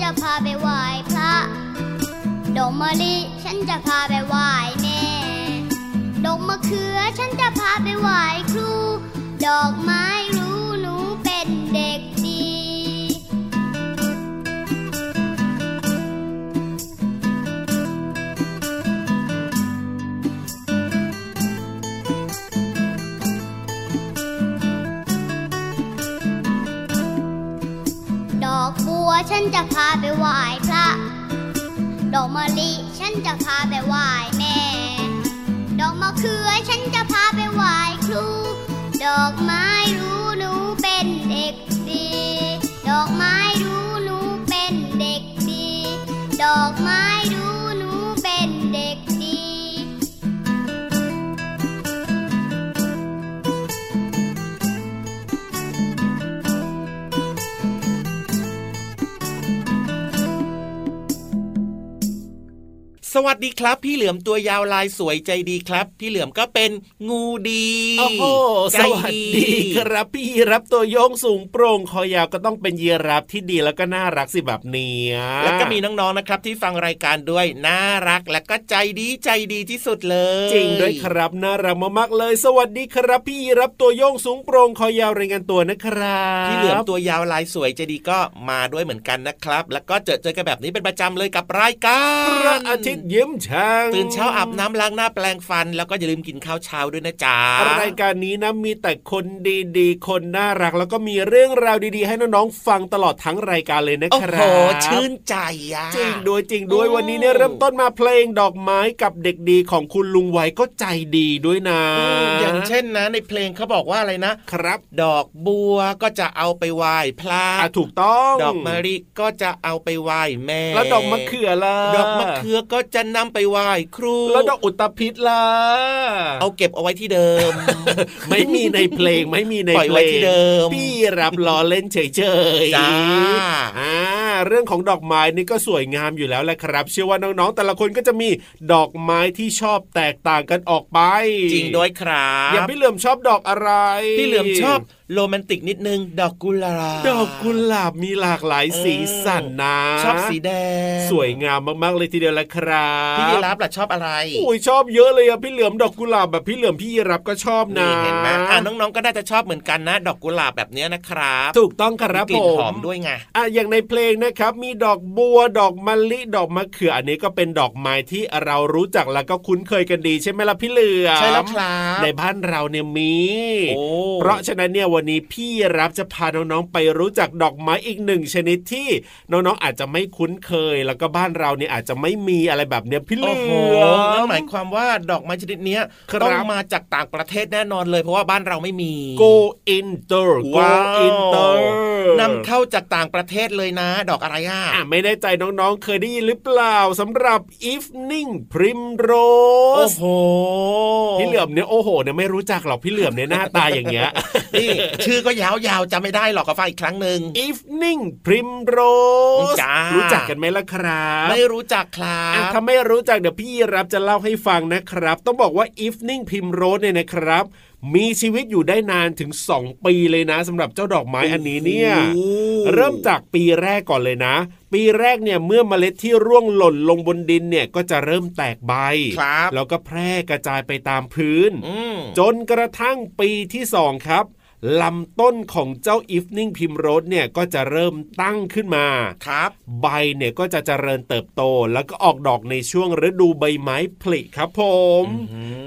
จะพาไปไหว้พระดอกมะลิฉันจะพาไปไหว้แม่ดอกมะเขือฉันจะพาไปไหว้ครู ดอกไม้รู้ วัสดีครับ พี่เหลือมตัวยาวลายสวยใจดีครับ พี่เหลือมก็เป็นงูดีโอ้โหใจสวัสดีครับพี่ยีรับตัวโยงสูงโปร่งคอยาวก็ต้องเป็นยีรับที่ดีแล้วก็น่ารักสิแบบเนี้ยแล้วก็มีน้องๆนะครับที่ฟังรายการด้วยน่ารักและก็ใจดีใจดีที่สุดเลย จริงด้วยครับน่ารักมากๆเลย สวัสดีครับ พี่ยีรับตัวโยงสูงโปร่งคอยาวรายงานตัวนะครับพี่เหลือมตัวยาวลายสวยใจดีก็มาด้วยเหมือนกันนะครับ แล้วก็เจอเจอกันแบบนี้เป็นประจำเลยกับรายกาพระรอาทิตย์ยิ้มช่างตื่นเช้าอาบน้ำล้างหน้าแปลงฟัน แล้วก็อย่าลืมกินข้าวเช้าด้วยนะจ๊ะรายการนี้นะมีแต่คนดีๆ คนน่ารัก แล้วก็มีเรื่องราวดีๆ ให้น้องๆฟังตลอดทั้งรายการเลยนะโอ้คโหรับชื่นใจอะจริงด้วยจริงด้วยโอ้วันนี้เนี่ยเริ่มต้นมาเพลงดอกไม้กับเด็กดีของคุณลุงไว้ก็ใจดีด้วยนะอืมอย่างเช่นนะในเพลงเขาบอกว่าอะไรนะครับ ดอกบัวก็จะเอาไปไหว้พระอะถูกต้อง ดอกมะลิก็จะเอาไปไหว้แม่ แล้วดอกมะเขือล่ะดอกมะเขือก็จะนำไปไหว้ครู แล้วดอกอุตภิษล่ะ เอาเก็บเอาไว้ที่เดิม ไม่มีในเพลงไม่มีในปล่อยเพลไว้งที่เดิม พี่รับล้อเล่นเฉยๆจ้าอ่าเรื่องของดอกไม้นี่ก็สวยงามอยู่แล้วแหละครับ เชื่อว่าน้องๆแต่ละคนก็จะมีดอกไม้ที่ชอบแตกต่างกันออกไป จริงด้วยครัอย่างบพี่เหลือมชอบดอกอะไร พี่เหลือมชอบ โรแมนติกนิดนึง ดอกกุหลาบ ดอกกุหลาบมีหลากหลายสีสันนะ ชอบสีแดง สวยงามมากๆเลยทีเดียวแหละครับพี่ยีรับล่ะชอบอะไรโอ้ยชอบเยอะเลยอะพี่เหลือมดอกกุหลาบแบบพี่เหลือมพี่ยีรับก็ชอบนะนี่เห็นไหมอ่าน้องๆก็น่าจะชอบเหมือนกันนะ ดอกกุหลาบแบบเนี้ยนะครับ ถูกต้องครับกลิ่ผนมหอมด้วยไงอะอย่างในเพลงนะครับ มีดอกบัวดอกมะลิดอกมะเขืออันนี้ก็เป็นดอกไม้ที่เรารู้จักแล้วก็คุ้นเคยกันดีใช่ไหมล่ะพี่เหลือมใช่แล้วครับในบ้านเราเนี่ยมีโอ้เพราะฉะนั้นเนี่ยวันนี้พี่รับจะพาน้องๆไปรู้จักดอกไม้อีกหนึ่งชนิดที่น้องๆอาจจะไม่คุ้นเคย แล้วก็บ้านเราเนี่ยอาจจะไม่มีอะไรแบบเนี้ยพี่เหลืโอ้โหอนั่นมหมายความว่าดอกไม้ชนิดเนี้ยครับต้องมาจากต่างประเทศแน่นอนเลยเพราะว่าบ้านเราไม่มี go inter go ว้าว inter นำเข้าจากต่างประเทศเลยนะ ดอกอะไรอะอะไม่แน่ใจน้องๆเคยได้ยินหรือเปล่าสำหรับ evening primrose โอ้โหพี่เหลือมเนี่ยโอ้โหเนี่ยไม่รู้จักหรอกพี่เหลือมเนี่ยหน้าตาอย่างเงี้ยนี่ชื่อก็ยาวๆจำไม่ได้หรอกก็ฟังอีกครั้งหนึ่ง evening primrose จ้ารู้รู้จักกันไหมล่ะครับ ไม่รู้จักครัอะบถ้าไม่รู้จักเดี๋ยวพี่รับจะเล่าให้ฟังนะครับ ต้องบอกว่า evening primrose เนี่ยนะครับมีชีวิตอยู่ได้นานถึง 2 ปีเลยนะสำหรับเจ้าดอกไม้อันนี้เนี่ยโอ้เริ่มจากปีแรกก่อนเลยนะ ปีแรกเนี่ยเมื่อเมล็ดที่ร่วงหล่นลงบนดินเนี่ยก็จะเริ่มแตกใบครับแล้วก็แพร่กระจายไปตามพื้นอืมจนกระทั่งปีที่สองครับ ลำต้นของเจ้าอีฟนิ่งพิมโรสเนี่ยก็จะเริ่มตั้งขึ้นมาครับ ใบเนี่ยก็จะเจริญเติบโต แล้วก็ออกดอกในช่วงฤดูใบไม้ผลิครับผม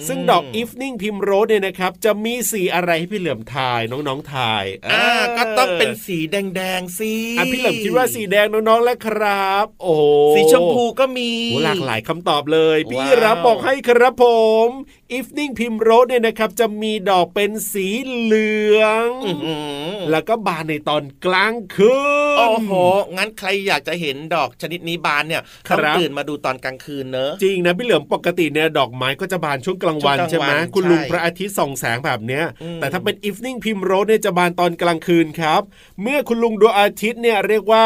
ซึ่งดอกอีฟนิ่งพิมโรสเนี่ยนะครับ จะมีสีอะไรให้พี่เหลือมทายน้องๆทายอ่าก็ต้องเป็นสีแดงๆสิอะพี่เหลิมคิดว่าสีแดงน้องๆแล้วครับ โอ้โหสีชมพูก็มีโอ้หลากหลายคำตอบเลย พี่ว้าวรับบอกให้ครับผม evening primrose เนี่ยนะครับจะมีดอกเป็นสีเหลืองอื้อหือแล้วก็บานในตอนกลางคืนโอ้โหงั้นใครอยากจะเห็นดอกชนิดนี้บานเนี่ยครับต้องตื่นมาดูตอนกลางคืนเนอะจริงนะพี่เหลือมปกติเนี่ยดอกไม้ก็จะบานช่วงกลางวันช่วงกลางวันใช่ไหมใช่คุณลุงพระอาทิตย์ส่องแสงแบบเนี้ยอืมแต่ถ้าเป็น evening primrose เนี่ยจะบานตอนกลางคืนครับ เมื่อคุณลุงดวงอาทิตย์เนี่ยเรียกว่า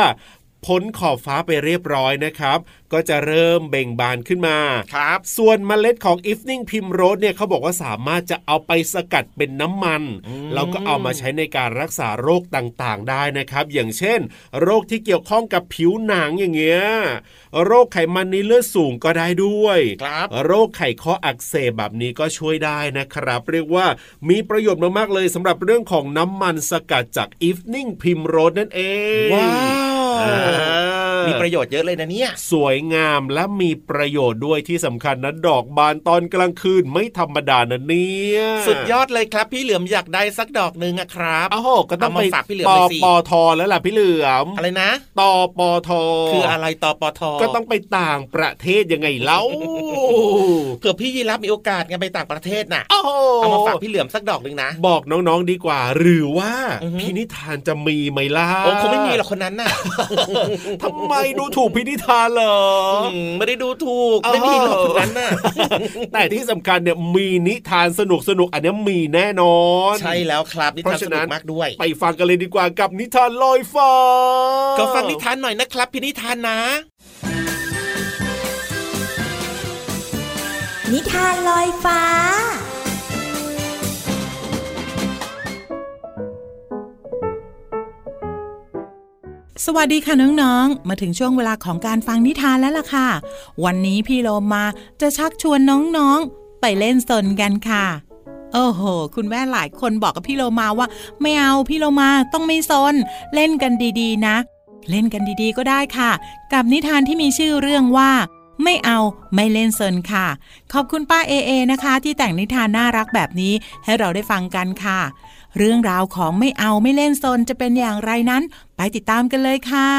พ้นขอบฟ้าไปเรียบร้อยนะครับ ก็จะเริ่มเบ่งบานขึ้นมาครับ ส่วนเมล็ดของอีฟนิ่งพิมโรสเนี่ยเขาบอกว่าสามารถจะเอาไปสกัดเป็นน้ำมันอืมแล้วก็เอามาใช้ในการรักษาโรคต่างๆ ได้นะครับ อย่างเช่น โรคที่เกี่ยวข้องกับผิวหนังอย่างเงี้ยโรคไขมันในเลือดสูงก็ได้ด้วยครับโรคไขข้ออักเสบแบบนี้ก็ช่วยได้นะครับ เรียกว่ามีประโยชน์มากๆเลยสำหรับเรื่องของน้ำมันสกัดจาก evening primrose นั่นเองว้าว อ่า มีประโยชน์เยอะเลยนะเนี่ย สวยงามและมีประโยชน์ด้วยที่สำคัญนะดอกบานตอนกลางคืนไม่ธรรมดานะเนี่ย สุดยอดเลยครับ พี่เหลือมอยากได้สักดอกหนึ่งอะครับอ้าวโหก็ต้องเอามาไปฝากพี่เหลือมหน่อยสิ ตอปอทอแล้วล่ะพี่เหลือมอะไรนะตอปอทอคืออะไรตอปอทอก็ต้องไปต่างประเทศยังไงเล่าเผื่อพี่ยีรับมีโอกาสไงไปต่างประเทศน่ะโอ้โหเอามาฝากพี่เหลือมสักดอกหนึ่งนะ บอกน้องๆดีกว่า หรือว่าอือฮึพินิธานจะมีไหมล่ะโอ้คงไม่มีหรอกคนนั้นน่ะทำไมดูถูกพินิธานเหรอมไม่ได้ดูถูกเออไม่มีหรอกคนนั้นน่ะแต่ที่สำคัญเนี่ยมีนิทานสนุกสนุกๆอันเนี้ยมีแน่นอน ใช่แล้วครับนิเพทานราะสฉะนุนั้กนมากด้วย ไปฟังกันเลยดีกว่ากับนิทานลอยฟ้าก็ฟังนิทานหน่อยนะครับพี่นิทานนะ นิทานลอยฟ้า สวัสดีค่ะน้องๆ มาถึงช่วงเวลาของการฟังนิทานแล้วล่ะค่ะ วันนี้พี่โลมาจะชักชวนน้องๆ ไปเล่นสนกันค่ะ โอ้โห คุณแม่หลายคนบอกกับพี่โลมาว่า ไม่เอาพี่โลมาต้องไม่ซนเล่นกันดีๆ นะ เล่นกันดีๆก็ได้ค่ะ กับนิทานที่มีชื่อเรื่องว่า ไม่เอาไม่เล่นเซนค่ะ ขอบคุณป้าเอเอนะคะ ที่แต่งนิทานน่ารักแบบนี้ให้เราได้ฟังกันค่ะ เรื่องราวของไม่เอาไม่เล่นซนจะเป็นอย่างไรนั้น ไปติดตามกันเลยค่ะ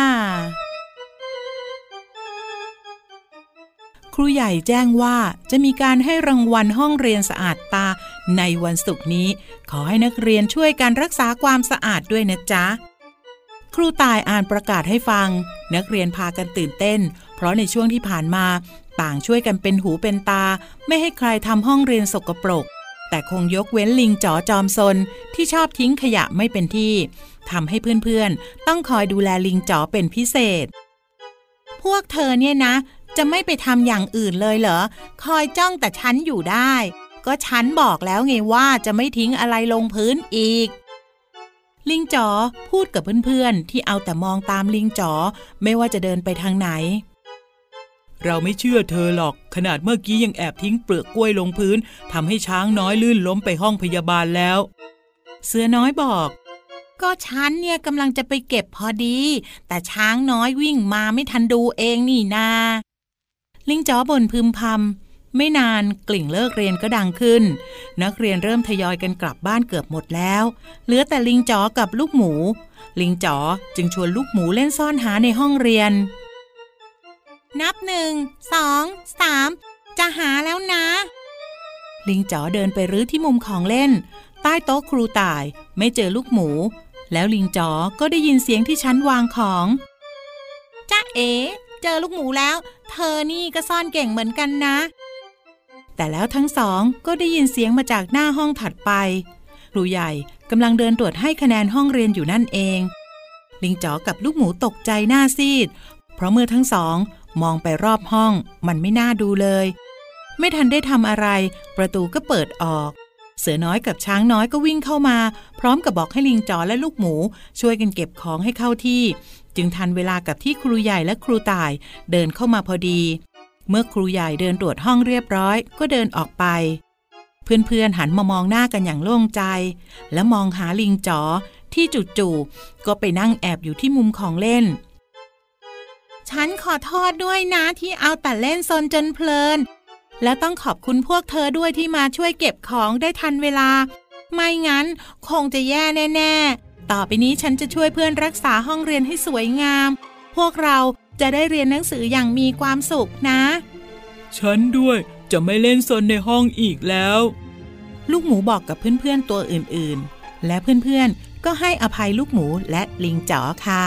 ครูใหญ่แจ้งว่าจะมีการให้รางวัลห้องเรียนสะอาดตาในวันศุกร์นี้ ขอให้นักเรียนช่วยกันรักษาความสะอาดด้วยนะจ๊ะ ครูตายอ่านประกาศให้ฟัง นักเรียนพากันตื่นเต้น เพราะในช่วงที่ผ่านมา ต่างช่วยกันเป็นหูเป็นตา ไม่ให้ใครทำห้องเรียนสกปรก แต่คงยกเว้นลิงจ๋อจอมซนที่ชอบทิ้งขยะไม่เป็นที่ทำให้เพื่อนๆ ต้องคอยดูแลลิงจ๋อเป็นพิเศษ พวกเธอเนี่ยนะ จะไม่ไปทำอย่างอื่นเลยเหรอ คอยจ้องแต่ฉันอยู่ได้ ก็ฉันบอกแล้วไงว่าจะไม่ทิ้งอะไรลงพื้นอีก ลิงจ๋อพูดกับเพื่อนๆ ที่เอาแต่มองตามลิงจ๋อไม่ว่าจะเดินไปทางไหน เราไม่เชื่อเธอหรอก ขนาดเมื่อกี้ยังแอบทิ้งเปลือกกล้วยลงพื้นทำให้ช้างน้อยลื่นล้มไปห้องพยาบาลแล้ว เสือน้อยบอก ก็ฉันเนี่ยกำลังจะไปเก็บพอดี แต่ช้างน้อยวิ่งมาไม่ทันดูเองนี่นา ลิงจ๋อบ่นพึมพำไม่นานกลิ่งเลิกเรียนก็ดังขึ้น นักเรียนเริ่มทยอยกันกลับบ้านเกือบหมดแล้ว เหลือแต่ลิงจ๋อกับลูกหมู ลิงจ๋อจึงชวนลูกหมูเล่นซ่อนหาในห้องเรียน นับหนึ่งสองสามจะหาแล้วนะ ลิงจ๋อเดินไปรื้อที่มุมของเล่น ใต้โต๊ะครูต่ายไม่เจอลูกหมู แล้วลิงจ๋อก็ได้ยินเสียงที่ชั้นวางของจ้าเอ๋เจอลูกหมูแล้ว เธอนี่ก็ซ่อนเก่งเหมือนกันนะ แต่แล้วทั้งสองก็ได้ยินเสียงมาจากหน้าห้องถัดไปครูใหญ่กำลังเดินตรวจให้คะแนนห้องเรียนอยู่นั่นเอง ลิงจ๋อกับลูกหมูตกใจหน้าซีด เพราะเมื่อทั้งสอง มองไปรอบห้องมันไม่น่าดูเลย ไม่ทันได้ทำอะไร ประตูก็เปิดออก เสือน้อยกับช้างน้อยก็วิ่งเข้ามา พร้อมกับบอกให้ลิงจ๋อและลูกหมู ช่วยกันเก็บของให้เข้าที่ จึงทันเวลากับที่ครูใหญ่และครูต่ายเดินเข้ามาพอดี เมื่อครูใหญ่เดินตรวจห้องเรียบร้อย ก็เดินออกไปเเพื่อนๆหันมามองหน้ากันอย่างโล่งใจ และมองหาลิงจ๋อที่จู่ๆก็ไปนั่งแอบอยู่ที่มุมของเล่น ฉันขอโทษด้วยนะที่เอาแต่เล่นซนจนเพลิน และต้องขอบคุณพวกเธอด้วยที่มาช่วยเก็บของได้ทันเวลา ไม่งั้นคงจะแย่แน่ ๆ ต่อไปนี้ฉันจะช่วยเพื่อนรักษาห้องเรียนให้สวยงาม พวกเราจะได้เรียนหนังสืออย่างมีความสุขนะ ฉันด้วยจะไม่เล่นซนในห้องอีกแล้ว ลูกหมูบอกกับเพื่อนๆตัวอื่นๆ และเพื่อนๆก็ให้อภัยลูกหมูและลิงจ๋อค่ะ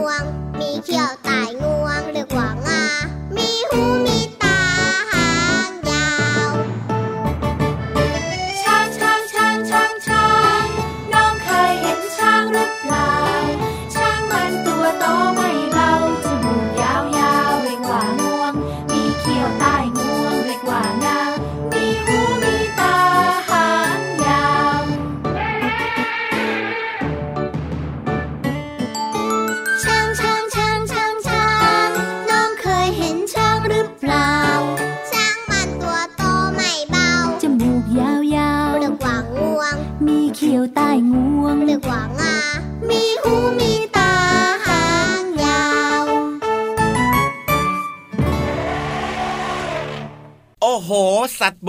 กว่า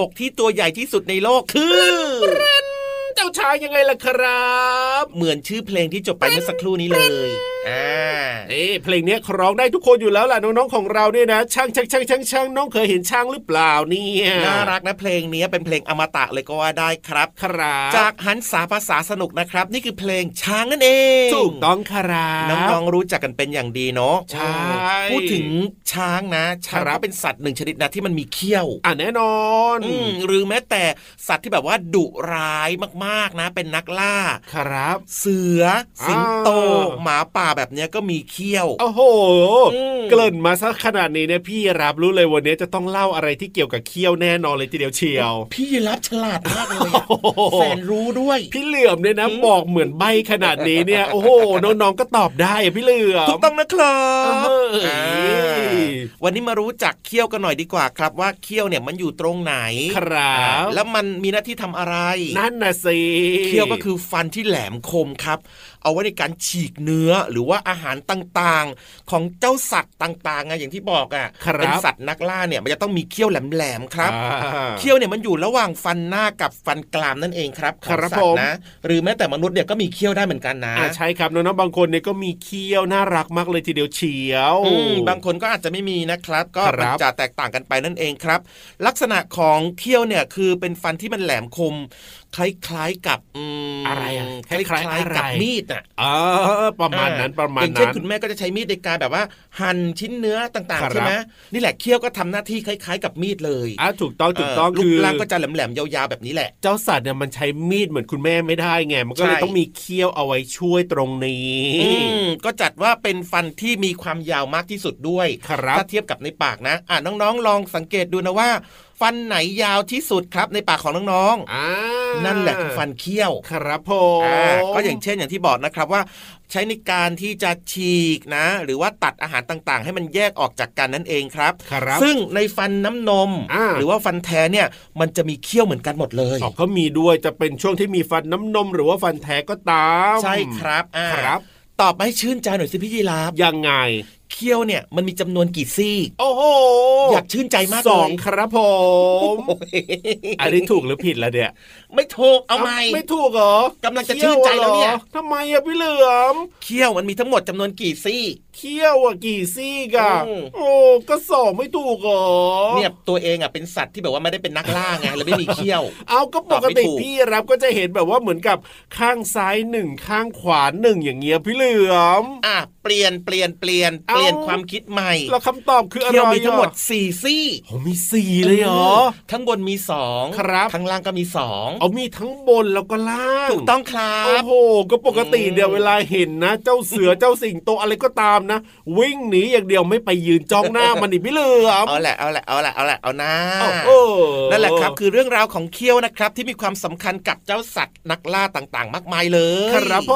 บกที่ตัวใหญ่ที่สุดในโลกคือเจ้าชายยังไงล่ะครับ เหมือนชื่อเพลงที่จบไปเมื่อสักครู่นี้เลย เอ้เพลงเนี้ยร้องได้ทุกคนอยู่แล้วล่ะน้องๆของเราเนี่ยนะช่างช่างช่างช่างช่างน้องเคยเห็นช่างหรือเปล่าเนี่ยน่ารักนะเพลงนี้เป็นเพลงอมตะเลยก็ว่าได้ครับครับจากหันษาภาษาสนุกนะครับ นี่คือเพลงช้างนั่นเองถูกต้องครับน้องๆรู้จักกันเป็นอย่างดีเนาะใช่พูดถึงช้างนะช้างครับก็เป็นสัตว์หนึ่งชนิดนะที่มันมีเขี้ยวอะแน่นอนอืมหรือแม้แต่สัตว์ที่แบบว่าดุร้ายมากๆนะ เป็นนักล่าครับ เสือ สิงโตอ่าหมาป่าแบบเนี้ยก็มีเขี้ยว โอ้โหอืมเกริ่นมาสักขนาดนี้เนี่ยพี่รับรู้เลยวันนี้จะต้องเล่าอะไรที่เกี่ยวกับเคี้ยวแน่นอนเลยทีเดียวเชียว พี่ยีรับฉลาดมากเลยอะแสนรู้ด้วย พี่เหลื่อมเนี่ยนะบอกเหมือนใบขนาดนี้เนี่ยโอ้โหน้องๆก็ตอบได้อะพี่เหลื่อมถูกต้องนะครับเอออ่าวันนี้มารู้จักเขี้ยวกันหน่อยดีกว่าครับ ว่าเขี้ยวเนี่ยมันอยู่ตรงไหนครับแล้วมันมีหน้าที่ทำอะไร นั่นนะสิเขี้ยวก็คือฟันที่แหลมคมครับ เอาไว้ในการฉีกเนื้อหรือว่าอาหารต่างๆ ของเจ้าสัตว์ต่างๆไงอย่างที่บอกอะครับเป็นสัตว์นักล่าเนี่ยมันจะต้องมีเขี้ยวแหลมๆครับอ่าเขี้ยวเนี่ยมันอยู่ระหว่างฟันหน้ากับฟันกรามนั่นเองครับของครับสัตผมว์นะหรือแม้แต่มนุษย์เนี่ยก็มีเขี้ยวได้เหมือนกันนะอ่าใช่ครับน้องๆบางคนเนี่ยก็มีเคี้ยวน่ารักมากเลยทีเดียวเฉียวอืมบางคนก็อาจจะไม่มีนะครับ ก็ครับมันจะแตกต่างกันไปนั่นเองครับ ลักษณะของเขี้ยวเนี่ยคือเป็นฟันที่มันแหลมคม คล้าย ๆกับอืมอะไรอะคล้ายคล้ายๆๆกับอะไรมีดอะอ่าประมาณนั้นประมาณอย่างเช่นนั้นคุณแม่ก็จะใช้มีดในการแบบว่า หั่นชิ้นเนื้อต่างครับๆใช่ไหมนี่แหละเขี้ยวก็ทำหน้าที่คล้าย ๆ กับมีดเลยอ่าถูกต้องถูกต้องเรูคืปอร่างก็จะแหลมๆยาวๆแบบนี้แหละ เจ้าสัตว์เนี่ยมันใช้มีดเหมือนคุณแม่ไม่ได้ไงมันก็เลยใช่ต้องมีเคี้ยวเอาไว้ช่วยตรงนี้อืมก็จัดว่าเป็นฟันที่มีความยาวมากที่สุดด้วยครับถ้าเทียบกับในปากนะ อะน้องๆ ลองสังเกตดูนะว่า ฟันไหนยาวที่สุดครับในปากของน้องอ่าๆนั่นแหละคือฟันเคี้ยว ครับผอ่ามก็อย่างเช่นอย่างที่บอกนะครับว่าใช้ในการที่จะฉีกนะ หรือว่าตัดอาหารต่างๆ ให้มันแยกออกจากกันนั่นเองครับครับ ซึ่งในฟันน้ำนมอ่าหรือว่าฟันแท้เนี่ยมันจะมีเขี้ยวเหมือนกันหมดเลยออกก็มีด้วยจะเป็นช่วงที่มีฟันน้ำนม หรือว่าฟันแท้ก็ตาม ใช่ครับอ่าครับตอบมาให้ชื่นใจหน่อยสิพี่ยีราฟยังไง เขี้ยวเนี่ยมันมีจำนวนกี่ซี่โอ้โหอยากชื่นใจมากเลยสองครับผมโอ้ยอันนี้ถูกหรือผิดแล้วเนี่ยไม่ถูกเอาไหมไม่ถูกเหรอกำลังจะชื่นใจแล้วเนี่ยขี้หรอทำไมอะพี่เหลือมเขี้ยวมันมีทั้งหมดจำนวนกี่ซี่เที่ยวอะกี่ซี่กะอืมโอ้ก็สองไม่ถูกเหรอเนี่ยตัวเองอะเป็นสัตว์ที่แบบว่าไม่ได้เป็นนักล่าไงเลยไม่มีเขี้ยว เอาก็ปกติตอบไม่ถูกพี่รับก็จะเห็นแบบว่าเหมือนกับข้างซ้ายหนึ่งข้างขวาหนึ่งอย่างเงี้ยพี่เหลือมอะเปลี่ยนเปลี่ยนเปลี่ยนเอ้าเปลี่ยนความคิดใหม่แล้วคำตอบคืออะไรเขี้ยวมีทั้งหมดอะสี่ซี่โอ้มีสี่เลยเหรอข้างบนมีสองครับข้างล่างก็มีสองเอามีทั้งบนแล้วก็ล่างถูกต้องครัโอ้บโหก็ปกติอืมเดี๋ยวเวลาเห็นนะ เจ้าเสือเจ้าสิงโตอะไรก็ตามนะ วิ่งหนีอย่างเดียวไม่ไปยืนจ้องหน้ามันอีกไม่เหลือมเอาแหละเอาแหละเอาแหละเอาแหละเอานะโอ้โหนั่นแหละครับคือเรื่องราวของเขี้ยวนะครับ ที่มีความสำคัญกับเจ้าสัตว์นักล่าต่างๆ มากมายเลย ครับผ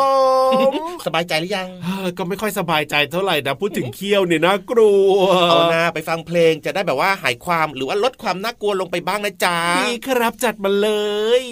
มสบายใจหรือยังเฮ้ยก็ไม่ค่อยสบายใจเท่าไหร่นะพูดถึงเคี้ยวเนี่ยนะกลัวเอานะไปฟังเพลงจะได้แบบว่าหายความหรือว่าลดความน่ากลัวลงไปบ้างนะจ๊ะดีครับจัดมาเลย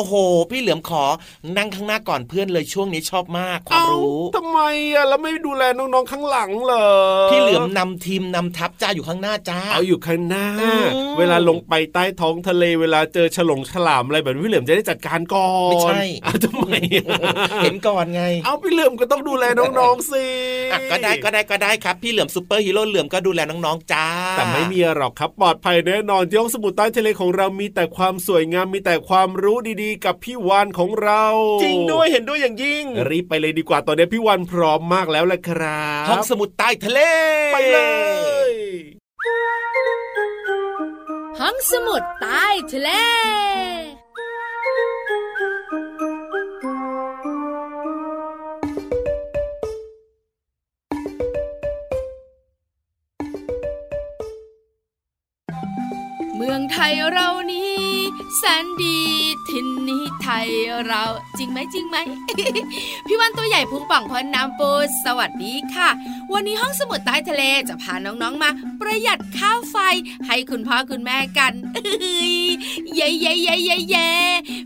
อ้โห พี่เหลือมขอนั่งข้างหน้าก่อนเพื่อนเลยช่วงนี้ชอบมากความรู้เอ้าทำไมอะแล้วไม่ดูแลน้องๆข้างหลังเหรอพี่เหลือมนำทีมนำทัพจ้าอยู่ข้างหน้าจ้าเอาอยู่ข้างหน้าอืมเวลาลงไปใต้ท้องทะเลเวลาเจอฉลงฉลามอะไรแบบนี้พี่เหลือมจะได้จัดการก่อนไม่ใช่อ้าวทำไมอะเห็นก่อนไง เอาพี่เหลือมก็ต้องดูแลน้องๆสิอะก็ได้ก็ได้ก็ได้ครับ พี่เหลือมซูเปอร์ฮีโร่เหลือมก็ดูแลน้องๆจ้า แต่ไม่มีหรอกครับปลอดภัยแน่นอนที่ห้องสมุดใต้ทะเลของเรามีแต่ความสวยงามมีแต่ความรู้ดีๆกับพี่วานของเรา จริงด้วยเห็นด้วยอย่างยิ่ง รีบไปเลยดีกว่าตอนนี้พี่วานพร้อมมากแล้วแหละครับห้องสมุดใต้ทะเล ไปเลย ห้องสมุดใต้ทะเลยเรานี้แสนดีทินนี้ไทยเราจริงไหมจริงไหม พี่วันตัวใหญ่พุงป่องพอนน้ำปูสวัสดีค่ะ วันนี้ห้องสมุดใต้ทะเลจะพาน้องๆมา ประหยัดข้าวไฟ ให้คุณพ่อคุณแม่กันเย้เย้เย้เย้เย้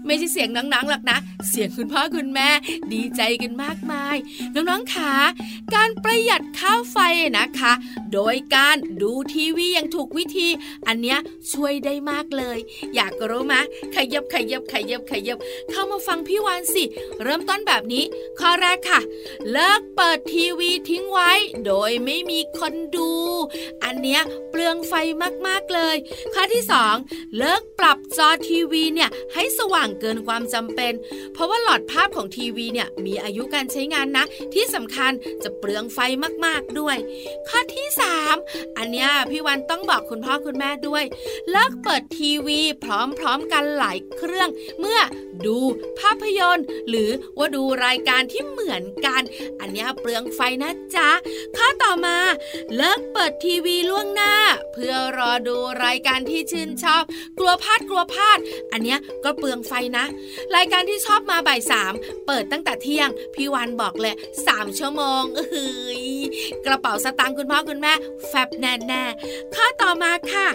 ไม่ใช่เสียงน้องๆหรอกนะ เสียงคุณพ่อคุณแม่ ดีใจกันมากมาย น้องๆขาการประหยัดข้าวไฟนะคะ โดยการดูทีวีอย่างถูกวิธี อันเนี้ยช่วยได้มากเลยอยากรู้ไหมขยับขยับขยับขยับเข้ามาฟังพี่วานสิ เริ่มต้นแบบนี้ ข้อแรกค่ะ เลิกเปิดทีวีทิ้งไว้ โดยไม่มีคนดู อันเนี้ยเปลืองไฟมากๆเลย ข้อที่สองเลิกปรับจอทีวีเนี่ยให้สว่างเกินความจำเป็น เพราะว่าหลอดภาพของทีวีเนี่ยมีอายุการใช้งานนะ ที่สำคัญจะเปลืองไฟมากๆด้วย ข้อที่สามอันเนี้ยพี่วันต้องบอกคุณพ่อคุณแม่ด้วย เลิกเปิดทีวีพร้อม ๆ กันหลายเครื่อง เมื่อดูภาพยนตร์ หรือว่าดูรายการที่เหมือนกัน อันนี้เปลืองไฟนะจ๊ะข้อต่อมาเลิกเปิดทีวีล่วงหน้า เพื่อรอดูรายการที่ชื่นชอบ กลัวพลาดกลัวพลาด อันนี้ก็เปลืองไฟนะ รายการที่ชอบมาบ่ายสามเปิดตั้งแต่เที่ยง พี่วันบอกเลยสามชั่วโมงเอ้ยกระเป๋าสตางค์คุณพ่อคุณแม่แฟบแน่แน่ๆข้อต่อมาค่ะ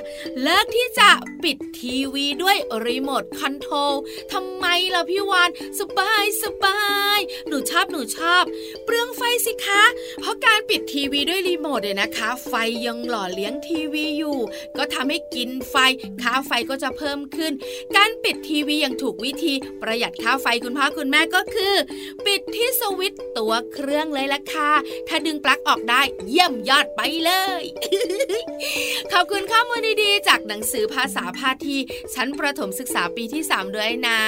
เลิกที่จะปิดทีวีด้วยรีโมทคอนโทรลทำไมล่ะพี่วานสบายสบายหนูชอบหนูชอบ เปลืองไฟสิคะ เพราะการปิดทีวีด้วยรีโมทเนี่ยนะคะ ไฟยังหล่อเลี้ยงทีวีอยู่ ก็ทำให้กินไฟ ค่าไฟก็จะเพิ่มขึ้น การปิดทีวีอย่างถูกวิธีประหยัดค่าไฟคุณพ่อคุณแม่ก็คือ ปิดที่สวิตตัวเครื่องเลยละค่ะ ถ้าดึงปลั๊กออกได้เยี่ยมยอดไปเลย ขอบคุณข้อมูลดีๆ จากหนังสือภาษาพาทีชั้นประถมศึกษาปีที่ 3 ด้วยนะ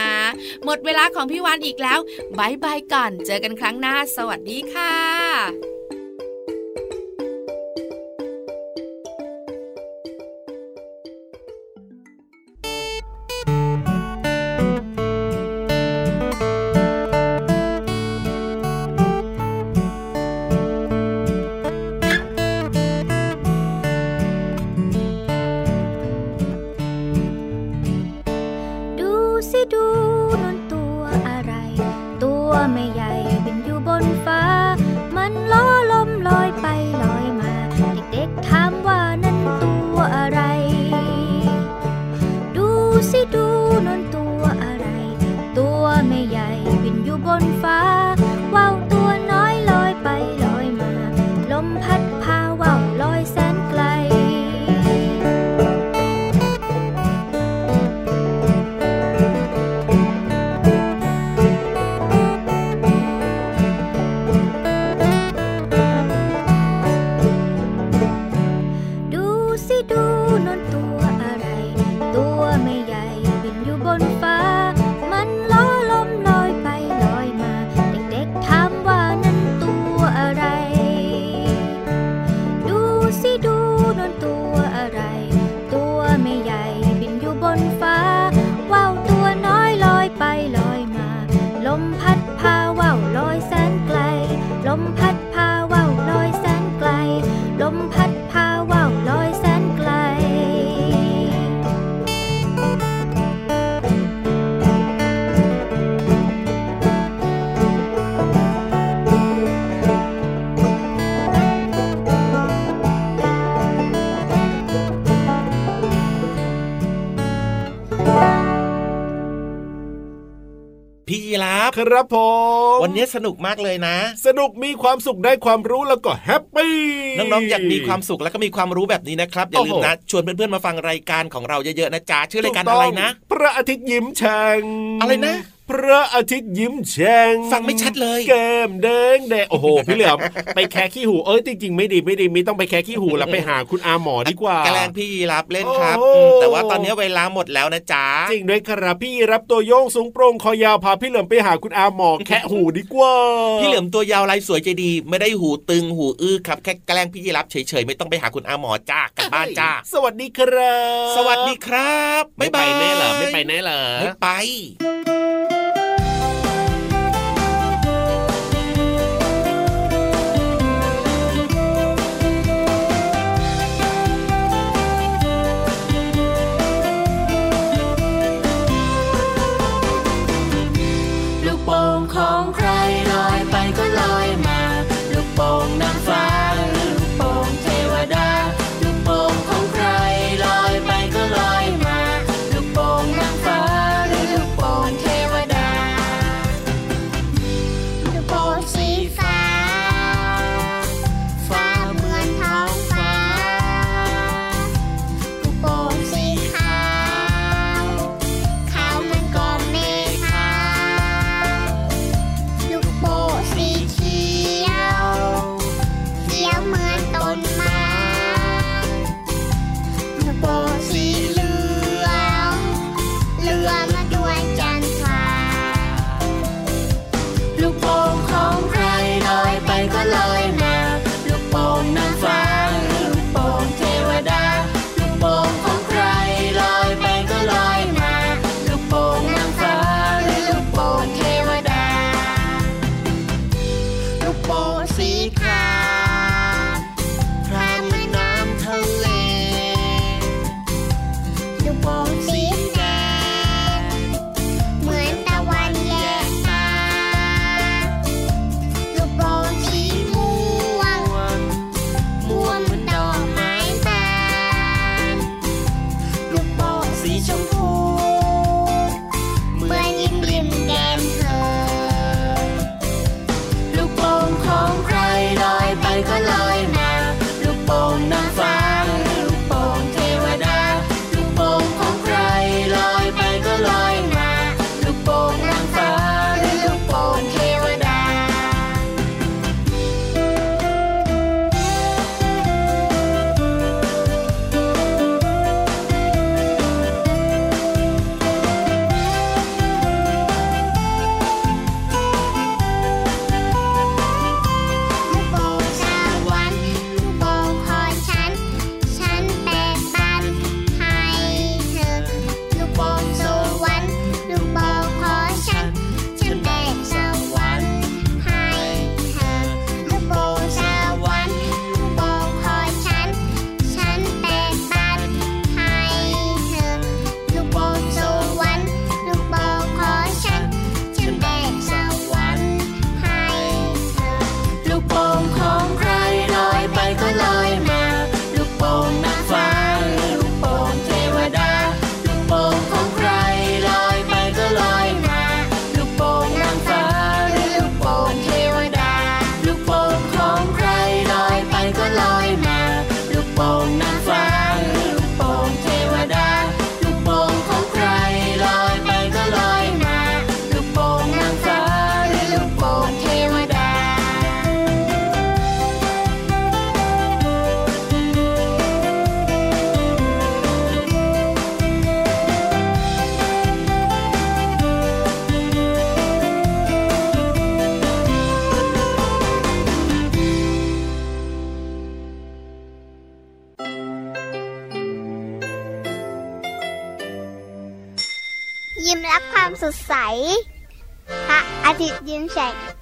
หมดเวลาของพี่วานอีกแล้วบายบายก่อน เจอกันครั้งหน้า สวัสดีค่ะ ตัว ครับผมวันนี้สนุกมากเลยนะ สนุกมีความสุขได้ความรู้แล้วก็แฮปปี้น้องๆอยากมีความสุขแล้วก็มีความรู้แบบนี้นะครับอย่าลืมโอ้โหนะชวนเพื่อนๆมาฟังรายการของเราเยอะๆนะจ๊ะชื่อรายการอะไรนะถูกต้องพระอาทิตย์ยิ้มแฉ่งอะไรนะ พระอาทิตย์ยิ้มแฉ่งฟังไม่ชัดเลยแก้มแดงแดงโอ้โหพี่เหลือมไปแคะขี้หูเอ้ยจริงๆไม่ดีไม่ดีไม่ต้องไปแคะขี้หูแล้วไปหาคุณอาหมอดีกว่าแกล้งพี่ยีรับเล่นครับโอ้อืมแต่ว่าตอนนี้เวลาหมดแล้วนะจ๊ะจริงด้วยครับพี่รับตัวโยงสูงโปร่งคอยาวพาพี่เหลือมไปหาคุณอาหมอแคะหูดีกว่า พี่เหลือมตัวยาวลายสวยใจดี ไม่ได้หูตึงหูอื้อครับแค่แกล้งพี่ยีรับเฉยๆไม่ต้องไปหาคุณอาหมอจ้ากลับบ้านจ้าสวัสดีครับ สวัสดีครับไม่ไปแน่เหรอไม่ไปแน่เหรอไม่ไป ด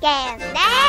ยิ้